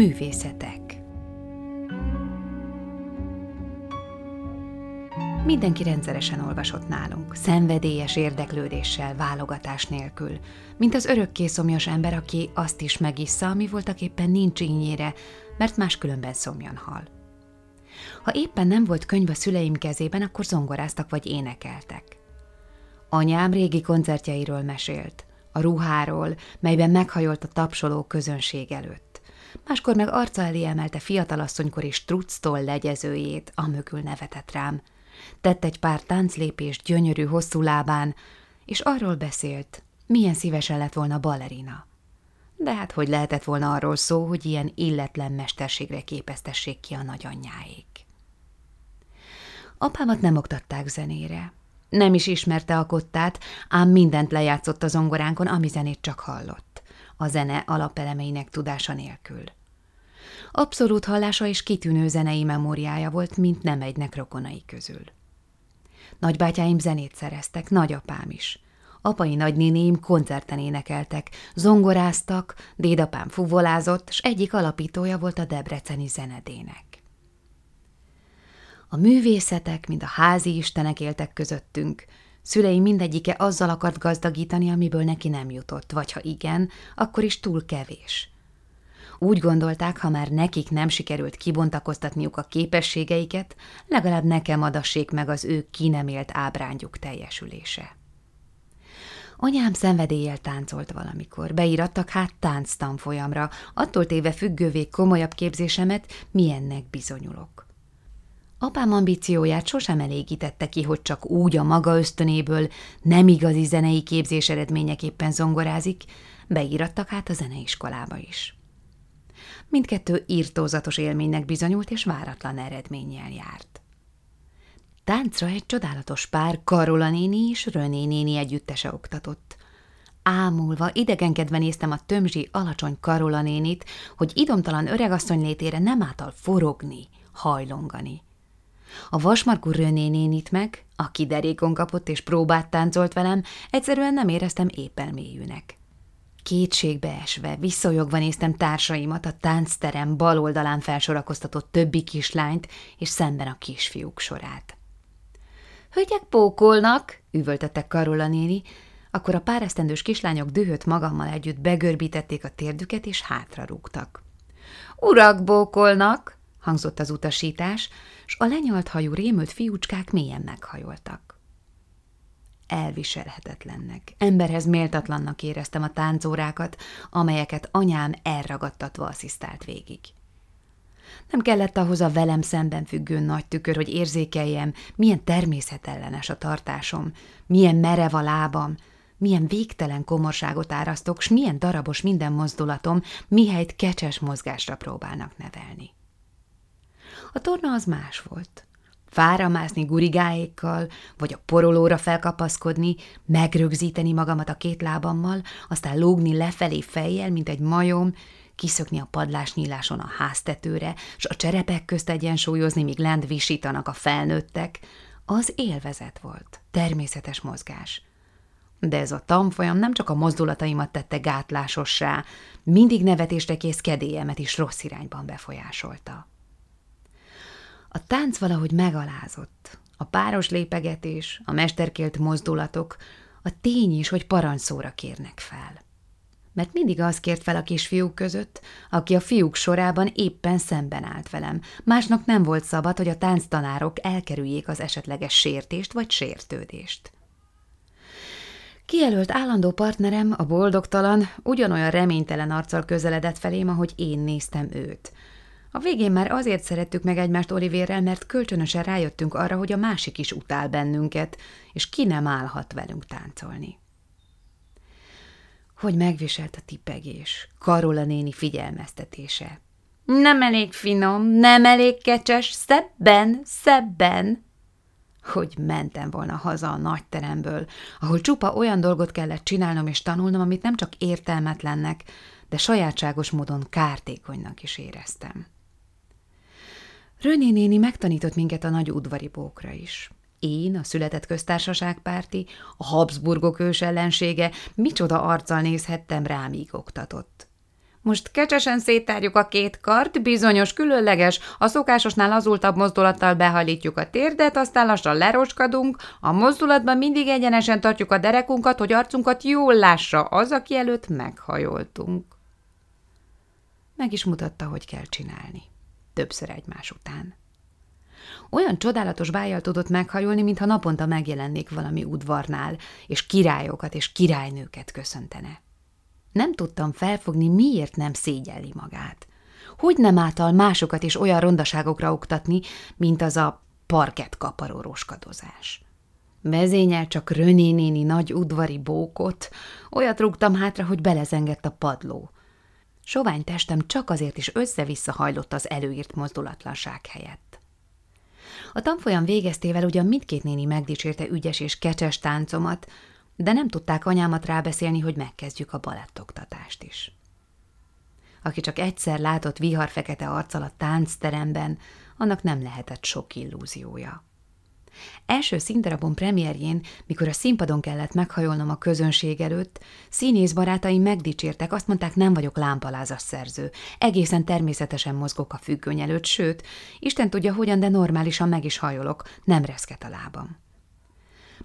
Művészetek Mindenki rendszeresen olvasott nálunk, szenvedélyes érdeklődéssel, válogatás nélkül, mint az örökké szomjas ember, aki azt is megissza, ami voltak éppen nincs ínyére, mert máskülönben szomjan hal. Ha éppen nem volt könyv a szüleim kezében, akkor zongoráztak vagy énekeltek. Anyám régi koncertjeiről mesélt, a ruháról, melyben meghajolt a tapsoló közönség előtt. Máskor meg arca elé emelte fiatalasszonykori structól legyezőjét, amögül nevetett rám. Tett egy pár tánclépést gyönyörű hosszú lábán, és arról beszélt, milyen szívesen lett volna balerina. De hát hogy lehetett volna arról szó, hogy ilyen illetlen mesterségre képeztessék ki a nagyanyjáék. Apámat nem oktatták zenére. Nem is ismerte a kottát, ám mindent lejátszott a zongoránkon, ami zenét csak hallott. A zene alapelemeinek tudása nélkül. Abszolút hallása és kitűnő zenei memóriája volt, mint nem egynek rokonai közül. Nagybátyáim zenét szereztek, nagyapám is. Apai nagynénéim koncerten énekeltek, zongoráztak, dédapám fuvolázott, s egyik alapítója volt a Debreceni zenedének. A művészetek, mind a házi istenek éltek közöttünk. Szüleim mindegyike azzal akart gazdagítani, amiből neki nem jutott, vagy ha igen, akkor is túl kevés. Úgy gondolták, ha már nekik nem sikerült kibontakoztatniuk a képességeiket, legalább nekem adassék meg az ő ki ábrándjuk teljesülése. Anyám szenvedéllyel táncolt valamikor, beírattak hát tánctanfolyamra, attól téve függővé komolyabb képzésemet, milyennek bizonyulok. Apám ambícióját sosem elégítette ki, hogy csak úgy a maga ösztönéből nem igazi zenei képzés eredményeképpen zongorázik, beírattak hát a zeneiskolába is. Mindkettő írtózatos élménynek bizonyult, és váratlan eredménnyel járt. Táncra egy csodálatos pár Karola néni és Röné néni együttese oktatott. Ámulva, idegenkedve néztem a tömzsi, alacsony Karola nénit, hogy idomtalan öregasszony létére nem által forogni, hajlongani – a vasmarkú Röné meg, aki derékon kapott és próbát táncolt velem, egyszerűen nem éreztem éppen mélyűnek. Kétségbe esve, visszajogva néztem társaimat, a táncterem bal oldalán felsorakoztatott többi kislányt, és szemben a kisfiúk sorát. – Hölgyek pókolnak! – üvöltöttek Karola néni, akkor a páresztendős kislányok dühött magammal együtt begörbítették a térdüket, és hátra rúgtak. – Urak bókolnak! Hangzott az utasítás, s a lenyalt hajú rémült fiúcskák mélyen meghajoltak. Elviselhetetlennek, emberhez méltatlannak éreztem a táncórákat, amelyeket anyám elragadtatva asszisztált végig. Nem kellett ahhoz a velem szemben függő nagy tükör, hogy érzékeljem, milyen természetellenes a tartásom, milyen merev a lábam, milyen végtelen komorságot árasztok, s milyen darabos minden mozdulatom, mihelyt kecses mozgásra próbálnak nevelni. A torna az más volt. Fára mászni gurigáékkal, vagy a porolóra felkapaszkodni, megrögzíteni magamat a két lábammal, aztán lógni lefelé fejjel, mint egy majom, kiszökni a padlás nyíláson a háztetőre, s a cserepek közt egyensúlyozni, míg lent visítanak a felnőttek, az élvezet volt, természetes mozgás. De ez a tanfolyam nem csak a mozdulataimat tette gátlásossá, mindig nevetésre kész kedélyemet is rossz irányban befolyásolta. A tánc valahogy megalázott. A páros lépegetés, a mesterkélt mozdulatok, a tény is, hogy parancsszóra kérnek fel. Mert mindig az kért fel a kisfiúk között, aki a fiúk sorában éppen szemben állt velem. Másnak nem volt szabad, hogy a tánctanárok elkerüljék az esetleges sértést vagy sértődést. Kijelölt állandó partnerem, a boldogtalan, ugyanolyan reménytelen arccal közeledett felém, ahogy én néztem őt – a végén már azért szerettük meg egymást Olivérrel, mert kölcsönösen rájöttünk arra, hogy a másik is utál bennünket, és ki nem állhat velünk táncolni. Hogy megviselt a tipegés, Karola néni figyelmeztetése. Nem elég finom, nem elég kecses, szebben, szebben. Hogy mentem volna haza a nagy teremből, ahol csupa olyan dolgot kellett csinálnom és tanulnom, amit nem csak értelmetlennek, de sajátságos módon kártékonynak is éreztem. Röné néni megtanított minket a nagy udvari bókra is. Én, a született köztársaságpárti, a Habsburgok ős ellensége, micsoda arccal nézhettem rám, míg oktatott. Most kecsesen széttárjuk a két kart, bizonyos, különleges, a szokásosnál lazultabb mozdulattal behajlítjuk a térdet, aztán lassan leroskadunk, a mozdulatban mindig egyenesen tartjuk a derekunkat, hogy arcunkat jól lássa az, aki előtt meghajoltunk. Meg is mutatta, hogy kell csinálni. Többször egymás után. Olyan csodálatos bájjal tudott meghajolni, mintha naponta megjelennék valami udvarnál, és királyokat és királynőket köszöntene. Nem tudtam felfogni, miért nem szégyelli magát. Hogy nem által másokat is olyan rondaságokra oktatni, mint az a parkett kaparó roskadozás. Vezényel csak Röné néni nagy udvari bókot, olyat rúgtam hátra, hogy belezengett a padló. Sovány testem csak azért is össze-vissza hajlott az előírt mozdulatlanság helyett. A tanfolyam végeztével ugyan mindkét néni megdicsérte ügyes és kecses táncomat, de nem tudták anyámat rábeszélni, hogy megkezdjük a balettoktatást is. Aki csak egyszer látott viharfekete arccal a táncteremben, annak nem lehetett sok illúziója. Első színdarabon premierjén, mikor a színpadon kellett meghajolnom a közönség előtt, színész barátaim megdicsértek, azt mondták, nem vagyok lámpalázas szerző. Egészen természetesen mozgok a függöny előtt, sőt, Isten tudja hogyan, de normálisan meg is hajolok, nem reszket a lábam.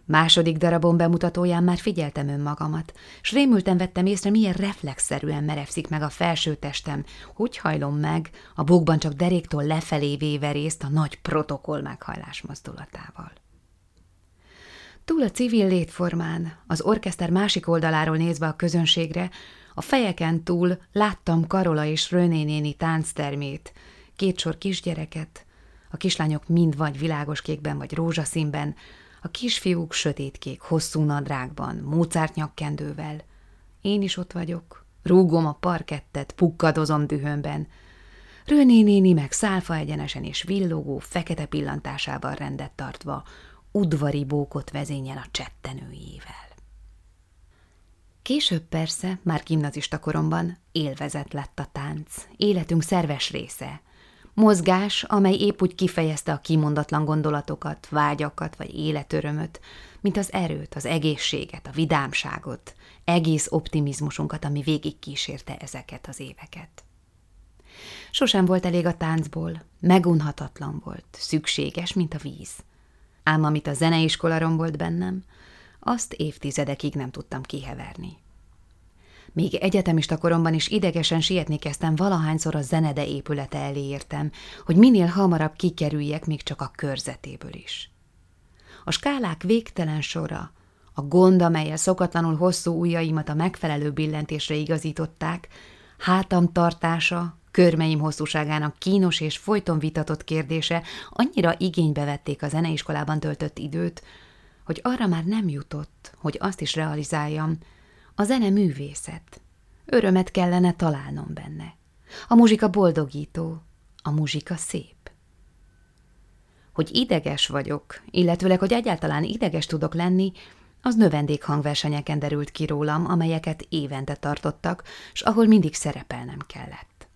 Második darabon bemutatóján már figyeltem önmagamat, s rémülten vettem észre, milyen reflexzerűen merevszik meg a felső testem, hogy hajlom meg, a bokban csak deréktól lefelé véve részt a nagy protokoll meghajlás mozdulatával. Túl a civil létformán, az orkeszter másik oldaláról nézve a közönségre, a fejeken túl láttam Karola és Röné néni tánctermét, két sor kisgyereket, a kislányok mind vagy világos kékben vagy rózsaszínben, a kisfiúk sötétkék, hosszú nadrágban, Mozart nyakkendővel. Én is ott vagyok, rúgom a parkettet, pukkadozom dühömben. Röné néni meg szálfa egyenesen és villogó, fekete pillantásával rendet tartva, udvari bókot vezényel a csettenőjével. Később persze, már gimnazista koromban, élvezet lett a tánc, életünk szerves része, Mozgás, amely épp úgy kifejezte a kimondatlan gondolatokat, vágyakat vagy életörömöt, mint az erőt, az egészséget, a vidámságot, egész optimizmusunkat, ami végig kísérte ezeket az éveket. Sosem volt elég a táncból, megunhatatlan volt, szükséges, mint a víz. Ám amit a zeneiskola rombolt bennem, azt évtizedekig nem tudtam kiheverni. Még egyetemista koromban is idegesen sietni kezdtem, valahányszor a zenede épülete elé értem, hogy minél hamarabb kikerüljek még csak a körzetéből is. A skálák végtelen sora, a gond, amelyel szokatlanul hosszú ujjaimat a megfelelő billentésre igazították, hátam tartása, körmeim hosszúságának kínos és folyton vitatott kérdése annyira igénybe vették a zeneiskolában töltött időt, hogy arra már nem jutott, hogy azt is realizáljam, a zene művészet. Örömet kellene találnom benne. A muzsika boldogító, a muzsika szép. Hogy ideges vagyok, illetőleg, hogy egyáltalán ideges tudok lenni, az növendékhangversenyeken derült ki rólam, amelyeket évente tartottak, s ahol mindig szerepelnem kellett.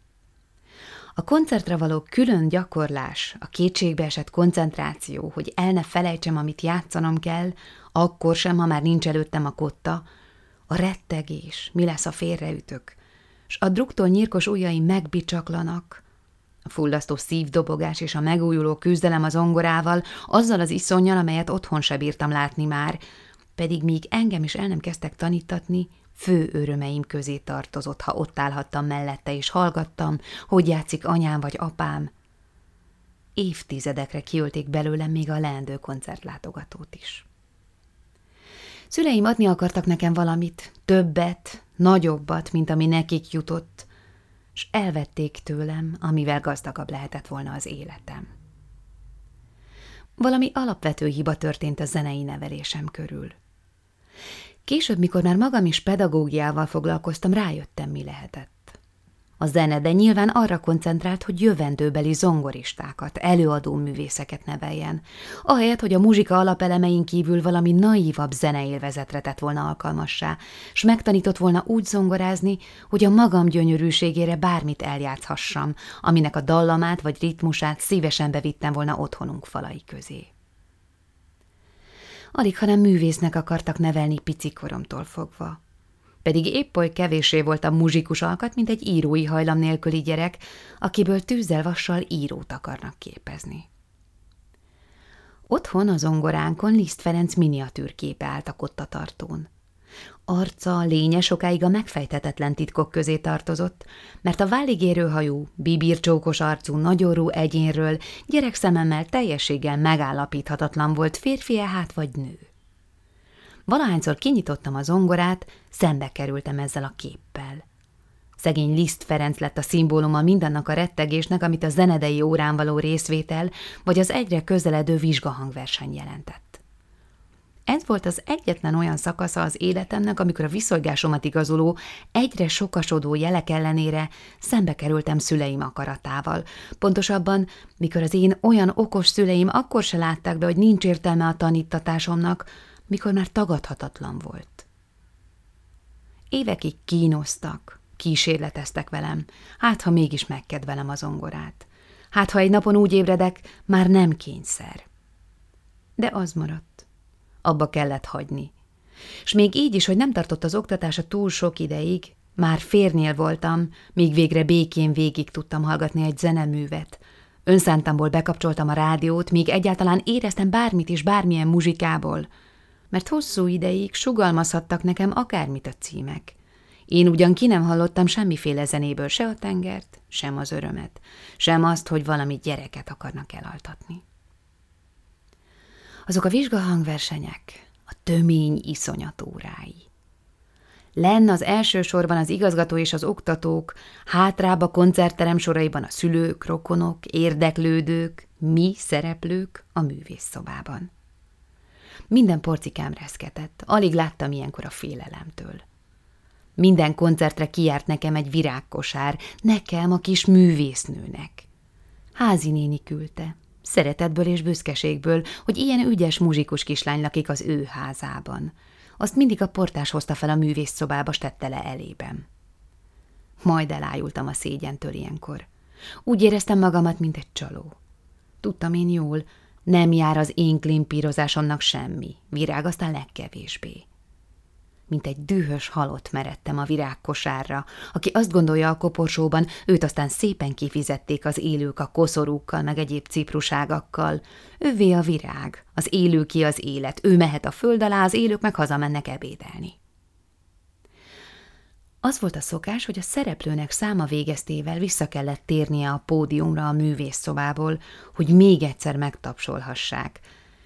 A koncertre való külön gyakorlás, a kétségbe esett koncentráció, hogy el ne felejtsem, amit játszanom kell, akkor sem, ha már nincs előttem a kotta, a rettegés, mi lesz a félreütök, s a druktól nyírkos ujjai megbicsaklanak, a fullasztó szívdobogás és a megújuló küzdelem az ongorával, azzal az iszonyjal, amelyet otthon se bírtam látni már, pedig míg engem is el nem kezdtek tanítatni, fő örömeim közé tartozott, ha ott állhattam mellette, és hallgattam, hogy játszik anyám vagy apám. Évtizedekre kiölték belőlem még a leendő koncertlátogatót is. Szüleim adni akartak nekem valamit, többet, nagyobbat, mint ami nekik jutott, s elvették tőlem, amivel gazdagabb lehetett volna az életem. Valami alapvető hiba történt a zenei nevelésem körül. Később, mikor már magam is pedagógiával foglalkoztam, rájöttem, mi lehetett. A zene, de nyilván arra koncentrált, hogy jövendőbeli zongoristákat, előadó művészeket neveljen, ahelyett, hogy a muzsika alapelemein kívül valami naívabb zeneélvezetre tett volna alkalmassá, s megtanított volna úgy zongorázni, hogy a magam gyönyörűségére bármit eljátszhassam, aminek a dallamát vagy ritmusát szívesen bevittem volna otthonunk falai közé. Alig, hanem művésznek akartak nevelni picikoromtól fogva pedig épp oly kevésé voltam muzsikus alkat, mint egy írói hajlam nélküli gyerek, akiből tűzzel vassal írót akarnak képezni. Otthon az ongoránkon Liszt Ferenc miniatűrképe állt a kottatartón. Arca, lénye sokáig a megfejthetetlen titkok közé tartozott, mert a váligérő hajú, bibircsókos arcú, nagyorú egyénről gyerekszememmel teljességgel megállapíthatatlan volt férfi-e hát vagy nő. Valahányszor kinyitottam az ongorát, szembe kerültem ezzel a képpel. Szegény Liszt Ferenc lett a szimbóluma mindannak a rettegésnek, amit a zenedei órán való részvétel, vagy az egyre közeledő vizsgahangverseny jelentett. Ez volt az egyetlen olyan szakasza az életemnek, amikor a viszonygásomat igazoló, egyre sokasodó jelek ellenére szembe kerültem szüleim akaratával. Pontosabban, mikor az én olyan okos szüleim akkor se látták be, hogy nincs értelme a tanítatásomnak, mikor már tagadhatatlan volt. Évekig kínoztak, kísérleteztek velem, hát ha mégis megkedvelem az ongorát. Hát ha egy napon úgy ébredek, már nem kényszer. De az maradt. Abba kellett hagyni. És még így is, hogy nem tartott az oktatása túl sok ideig, már férnél voltam, míg végre békén végig tudtam hallgatni egy zeneművet. Önszántamból bekapcsoltam a rádiót, míg egyáltalán éreztem bármit is bármilyen muzsikából – mert hosszú ideig sugalmazhattak nekem akármit a címek. Én ugyan ki nem hallottam semmiféle zenéből se a tengert, sem az örömet, sem azt, hogy valami gyereket akarnak elaltatni. Azok a vizsgahangversenyek, a tömény iszonyatórái. Lenn az első sorban az igazgató és az oktatók, hátrább a koncertterem soraiban a szülők, rokonok, érdeklődők, mi szereplők a művészszobában. Minden porcikám reszketett, alig láttam ilyenkor a félelemtől. Minden koncertre kiárt nekem egy virágkosár, nekem a kis művésznőnek. Házi néni küldte, szeretetből és büszkeségből, hogy ilyen ügyes muzsikus kislány lakik az ő házában. Azt mindig a portás hozta fel a művészszobába, s tette le elében. Majd elájultam a szégyentől ilyenkor. Úgy éreztem magamat, mint egy csaló. Tudtam én jól, nem jár az én klimpírozásomnak semmi, virág aztán legkevésbé. Mint egy dühös halott meredtem a virágkosárra, aki azt gondolja a koporsóban, őt aztán szépen kifizették az élők a koszorúkkal, meg egyéb cipruságakkal. Ővé a virág, az élő ki az élet, ő mehet a föld alá, az élők meg hazamennek ebédelni. Az volt a szokás, hogy a szereplőnek száma végeztével vissza kellett térnie a pódiumra a művészszobából, hogy még egyszer megtapsolhassák.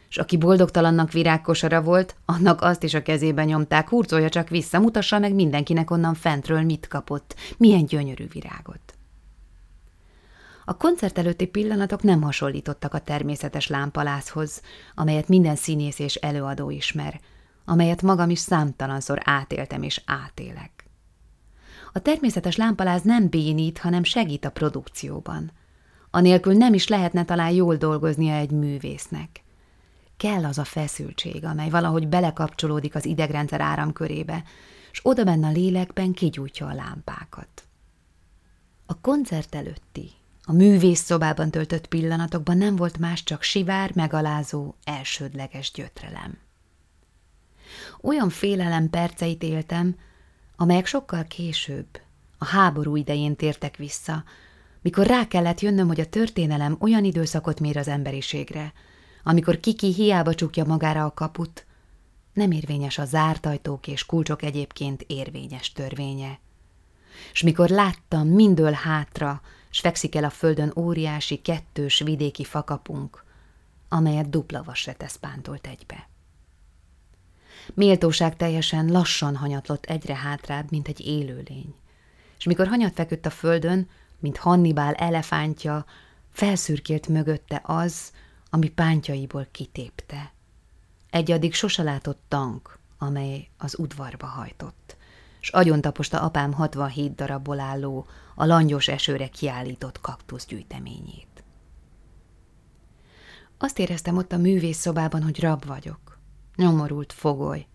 És aki boldogtalannak virágkosara volt, annak azt is a kezébe nyomták, hurcolja csak vissza, mutassa meg mindenkinek onnan fentről mit kapott, milyen gyönyörű virágot. A koncert előtti pillanatok nem hasonlítottak a természetes lámpalászhoz, amelyet minden színész és előadó ismer, amelyet magam is számtalanszor átéltem és átélek. A természetes lámpaláz nem bénít, hanem segít a produkcióban. Anélkül nem is lehetne talán jól dolgoznia egy művésznek. Kell az a feszültség, amely valahogy belekapcsolódik az idegrendszer áramkörébe, és oda benne a lélekben kigyújtja a lámpákat. A koncert előtti, a művészszobában töltött pillanatokban nem volt más, csak sivár, megalázó, elsődleges gyötrelem. Olyan félelem perceit éltem, amelyek sokkal később, a háború idején tértek vissza, mikor rá kellett jönnöm, hogy a történelem olyan időszakot mér az emberiségre, amikor kiki hiába csukja magára a kaput, nem érvényes a zárt ajtók és kulcsok egyébként érvényes törvénye. S mikor láttam mindől hátra, s fekszik el a földön óriási kettős vidéki fakapunk, amelyet dupla vasretesz pántolt egybe. Méltóság teljesen lassan hanyatlott egyre hátrább, mint egy élőlény. És mikor hanyat feküdt a földön, mint Hannibál elefántja, felszürkélt mögötte az, ami pántjaiból kitépte. Egy addig sose látott tank, amely az udvarba hajtott, s taposta apám 67 darabból álló, a langyos esőre kiállított kaktusz gyűjteményét. Azt éreztem ott a művészszobában, hogy rab vagyok Nyomorult fogoly.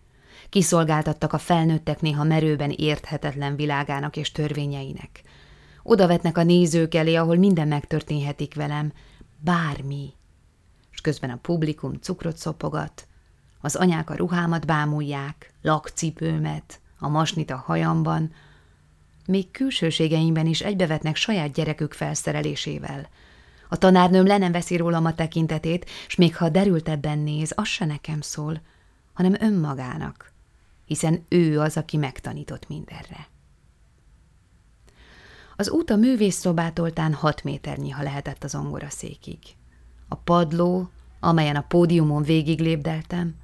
Kiszolgáltattak a felnőttek néha merőben érthetetlen világának és törvényeinek. Oda vetnek a nézők elé, ahol minden megtörténhetik velem, bármi. És közben a publikum cukrot szopogat, az anyák a ruhámat bámulják, lakcipőmet, a masnit a hajamban, még külsőségeimben is egybevetnek saját gyerekük felszerelésével. A tanárnőm le nem veszi rólam a tekintetét, s még ha derültebben néz, az se nekem szól, hanem önmagának, hiszen ő az, aki megtanított mindenre. Az út a művészszobától tán hat méternyi, ha lehetett az székig. A padló, amelyen a pódiumon végig lépdeltem,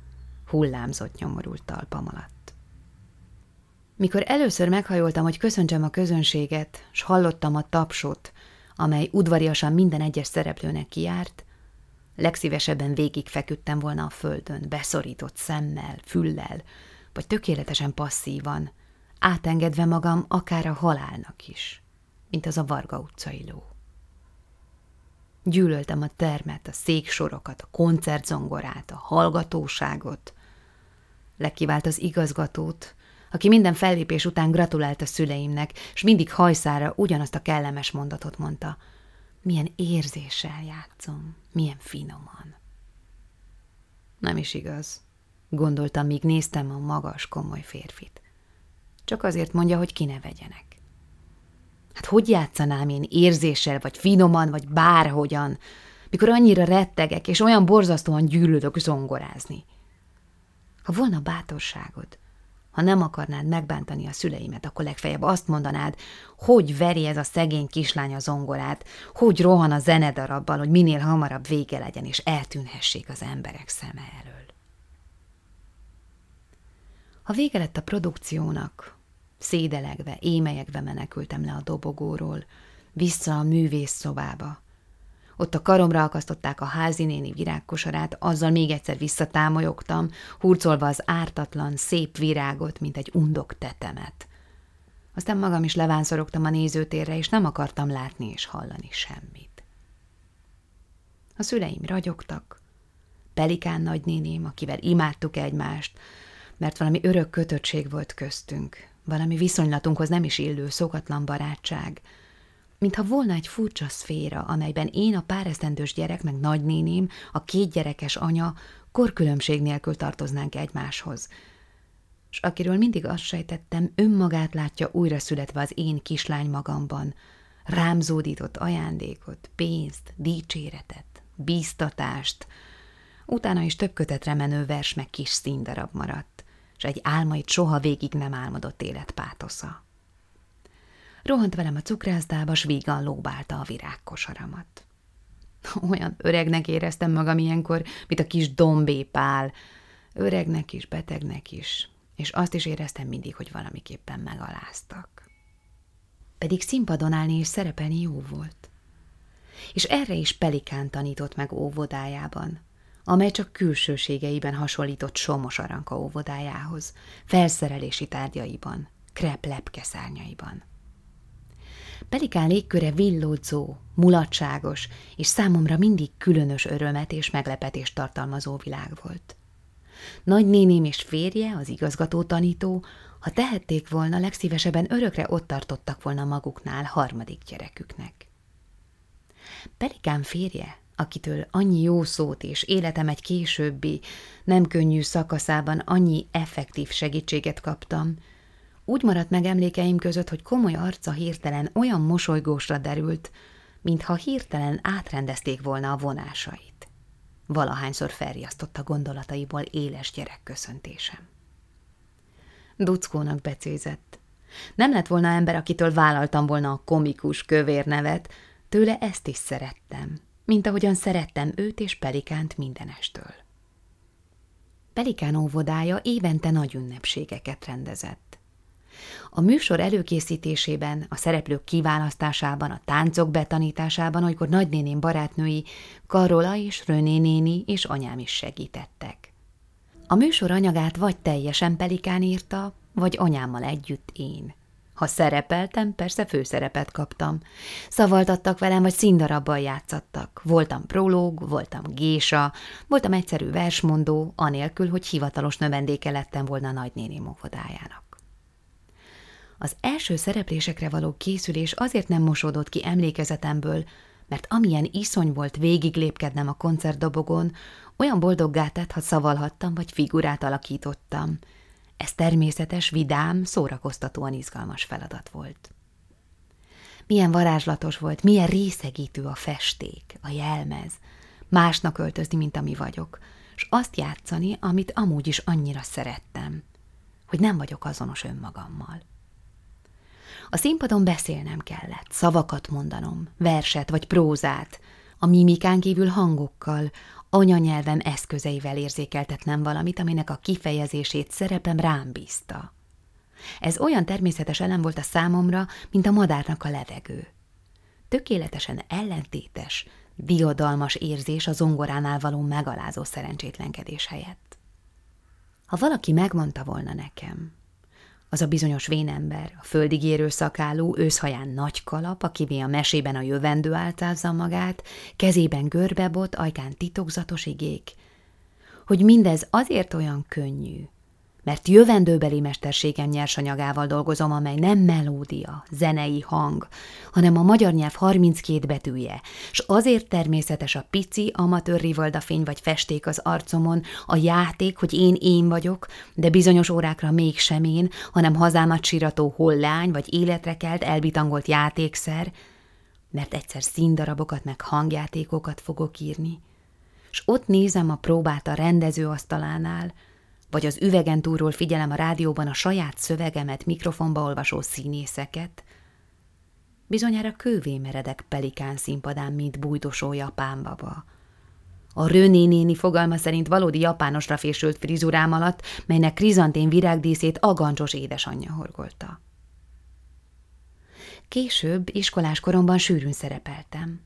hullámzott nyomorult talpam alatt. Mikor először meghajoltam, hogy köszöntsem a közönséget, s hallottam a tapsot, amely udvariasan minden egyes szereplőnek kiárt, legszívesebben végig feküdtem volna a földön, beszorított szemmel, füllel, vagy tökéletesen passzívan, átengedve magam akár a halálnak is, mint az a Varga utcai ló. Gyűlöltem a termet, a széksorokat, a koncertzongorát, a hallgatóságot. Legkivált az igazgatót, aki minden fellépés után gratulált a szüleimnek, és mindig hajszára ugyanazt a kellemes mondatot mondta. Milyen érzéssel játszom, milyen finoman. Nem is igaz, gondoltam, míg néztem a magas, komoly férfit. Csak azért mondja, hogy ki ne vegyenek. Hát hogy játszanám én érzéssel, vagy finoman, vagy bárhogyan, mikor annyira rettegek, és olyan borzasztóan gyűlölök zongorázni? Ha volna bátorságod, ha nem akarnád megbántani a szüleimet, akkor legfeljebb azt mondanád, hogy veri ez a szegény kislány a zongorát, hogy rohan a zenedarabbal, hogy minél hamarabb vége legyen, és eltűnhessék az emberek szeme elől. Ha vége lett a produkciónak, szédelegve, émelyekve menekültem le a dobogóról, vissza a művész szobába. Ott a karomra akasztották a házinéni virágkosarát, azzal még egyszer visszatámolyogtam, hurcolva az ártatlan, szép virágot, mint egy undok tetemet. Aztán magam is levánszorogtam a nézőtérre, és nem akartam látni és hallani semmit. A szüleim ragyogtak, Pelikán nagynéném, akivel imádtuk egymást, mert valami örök kötöttség volt köztünk, valami viszonylatunkhoz nem is illő, szokatlan barátság, mintha volna egy furcsa szféra, amelyben én a páresztendős gyerek, meg nagynéném, a két gyerekes anya korkülönbség nélkül tartoznánk egymáshoz. És akiről mindig azt sejtettem, önmagát látja újra születve az én kislány magamban, rám zódított ajándékot, pénzt, dicséretet, bíztatást, utána is több kötetre menő vers meg kis színdarab maradt és egy álmait soha végig nem álmodott élet pátosza. Rohant velem a cukrászdába, s vígan lóbálta a virágkosaramat. Olyan öregnek éreztem magam ilyenkor, mint a kis dombépál. Öregnek is, betegnek is, és azt is éreztem mindig, hogy valamiképpen megaláztak. Pedig színpadon állni és szerepelni jó volt. És erre is Pelikán tanított meg óvodájában, amely csak külsőségeiben hasonlított Somos Aranka óvodájához, felszerelési tárgyaiban, krep lepkeszárnyaiban. Pelikán légköre villódzó, mulatságos, és számomra mindig különös örömet és meglepetést tartalmazó világ volt. Nagynéném és férje, az igazgató tanító, ha tehették volna, legszívesebben örökre ott tartottak volna maguknál harmadik gyereküknek. Pelikán férje, akitől annyi jó szót és életem egy későbbi, nem könnyű szakaszában annyi effektív segítséget kaptam, úgy maradt meg emlékeim között, hogy komoly arca hirtelen olyan mosolygósra derült, mintha hirtelen átrendezték volna a vonásait. Valahányszor felriasztott a gondolataiból éles gyerek köszöntésem. Duckónak becézett. Nem lett volna ember, akitől vállaltam volna a komikus kövér nevet, tőle ezt is szerettem mint ahogyan szerettem őt és Pelikánt mindenestől. Pelikán óvodája évente nagy ünnepségeket rendezett. A műsor előkészítésében, a szereplők kiválasztásában, a táncok betanításában, olykor nagynéném barátnői, Karola és Röné néni és anyám is segítettek. A műsor anyagát vagy teljesen Pelikán írta, vagy anyámmal együtt én – ha szerepeltem, persze főszerepet kaptam. Szavaltattak velem, vagy színdarabban játszattak. Voltam prológ, voltam gésa, voltam egyszerű versmondó, anélkül, hogy hivatalos növendéke lettem volna nagynéni óvodájának. Az első szereplésekre való készülés azért nem mosódott ki emlékezetemből, mert amilyen iszony volt végig lépkednem a koncertdobogon, olyan boldoggá tett, ha szavalhattam, vagy figurát alakítottam – Ez természetes, vidám, szórakoztatóan izgalmas feladat volt. Milyen varázslatos volt, milyen részegítő a festék, a jelmez, másnak öltözni, mint ami vagyok, és azt játszani, amit amúgy is annyira szerettem, hogy nem vagyok azonos önmagammal. A színpadon beszélnem kellett, szavakat mondanom, verset vagy prózát, a mimikán kívül hangokkal, anyanyelvem eszközeivel érzékeltetnem valamit, aminek a kifejezését szerepem rám bízta. Ez olyan természetes elem volt a számomra, mint a madárnak a levegő. Tökéletesen ellentétes, diadalmas érzés a zongoránál való megalázó szerencsétlenkedés helyett. Ha valaki megmondta volna nekem, az a bizonyos vénember, a földig érő szakálú, őszhaján nagy kalap, akivé a mesében a jövendő áltázza magát, kezében görbebot, ajkán titokzatos igék, hogy mindez azért olyan könnyű, mert jövendőbeli mesterségem nyersanyagával dolgozom, amely nem melódia, zenei hang, hanem a magyar nyelv 32 betűje, s azért természetes a pici, amatőr rivaldafény vagy festék az arcomon, a játék, hogy én én vagyok, de bizonyos órákra mégsem én, hanem hazámat sirató hollány vagy életre kelt, elbitangolt játékszer, mert egyszer színdarabokat meg hangjátékokat fogok írni. S ott nézem a próbát a rendezőasztalánál, vagy az üvegen túlról figyelem a rádióban a saját szövegemet mikrofonba olvasó színészeket, bizonyára kővé meredek pelikán színpadán, mint bújdosó japán baba. A Röné néni fogalma szerint valódi japánosra fésült frizurám alatt, melynek krizantén virágdíszét agancsos édesanyja horgolta. Később, iskolás koromban sűrűn szerepeltem.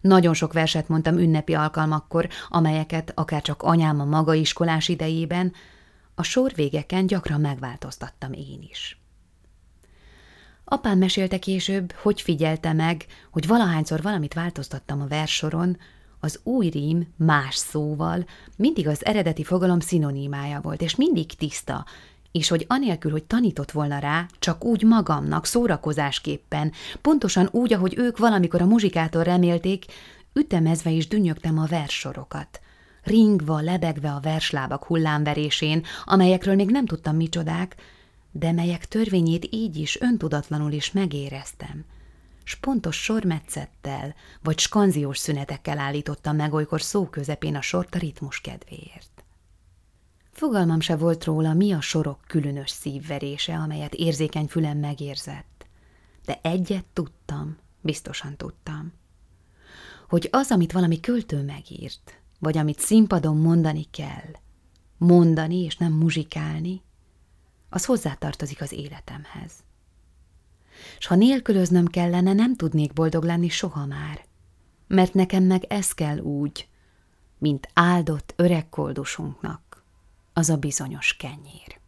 Nagyon sok verset mondtam ünnepi alkalmakkor, amelyeket akár csak anyám a maga iskolás idejében, a sorvégeken gyakran megváltoztattam én is. Apám mesélte később, hogy figyelte meg, hogy valahányszor valamit változtattam a versoron, az új rím más szóval mindig az eredeti fogalom szinonimája volt, és mindig tiszta, és hogy anélkül, hogy tanított volna rá, csak úgy magamnak, szórakozásképpen, pontosan úgy, ahogy ők valamikor a muzsikától remélték, ütemezve is dünnyögtem a versorokat – ringva, lebegve a verslábak hullámverésén, amelyekről még nem tudtam micsodák, de melyek törvényét így is öntudatlanul is megéreztem, s pontos sormetszettel vagy skanziós szünetekkel állítottam meg olykor szó közepén a sort a ritmus kedvéért. Fogalmam se volt róla, mi a sorok különös szívverése, amelyet érzékeny fülem megérzett. De egyet tudtam, biztosan tudtam, hogy az, amit valami költő megírt, vagy amit színpadon mondani kell, mondani és nem muzsikálni, az hozzátartozik az életemhez. S ha nélkülöznöm kellene, nem tudnék boldog lenni soha már, mert nekem meg ez kell úgy, mint áldott öreg koldusunknak, az a bizonyos kenyér.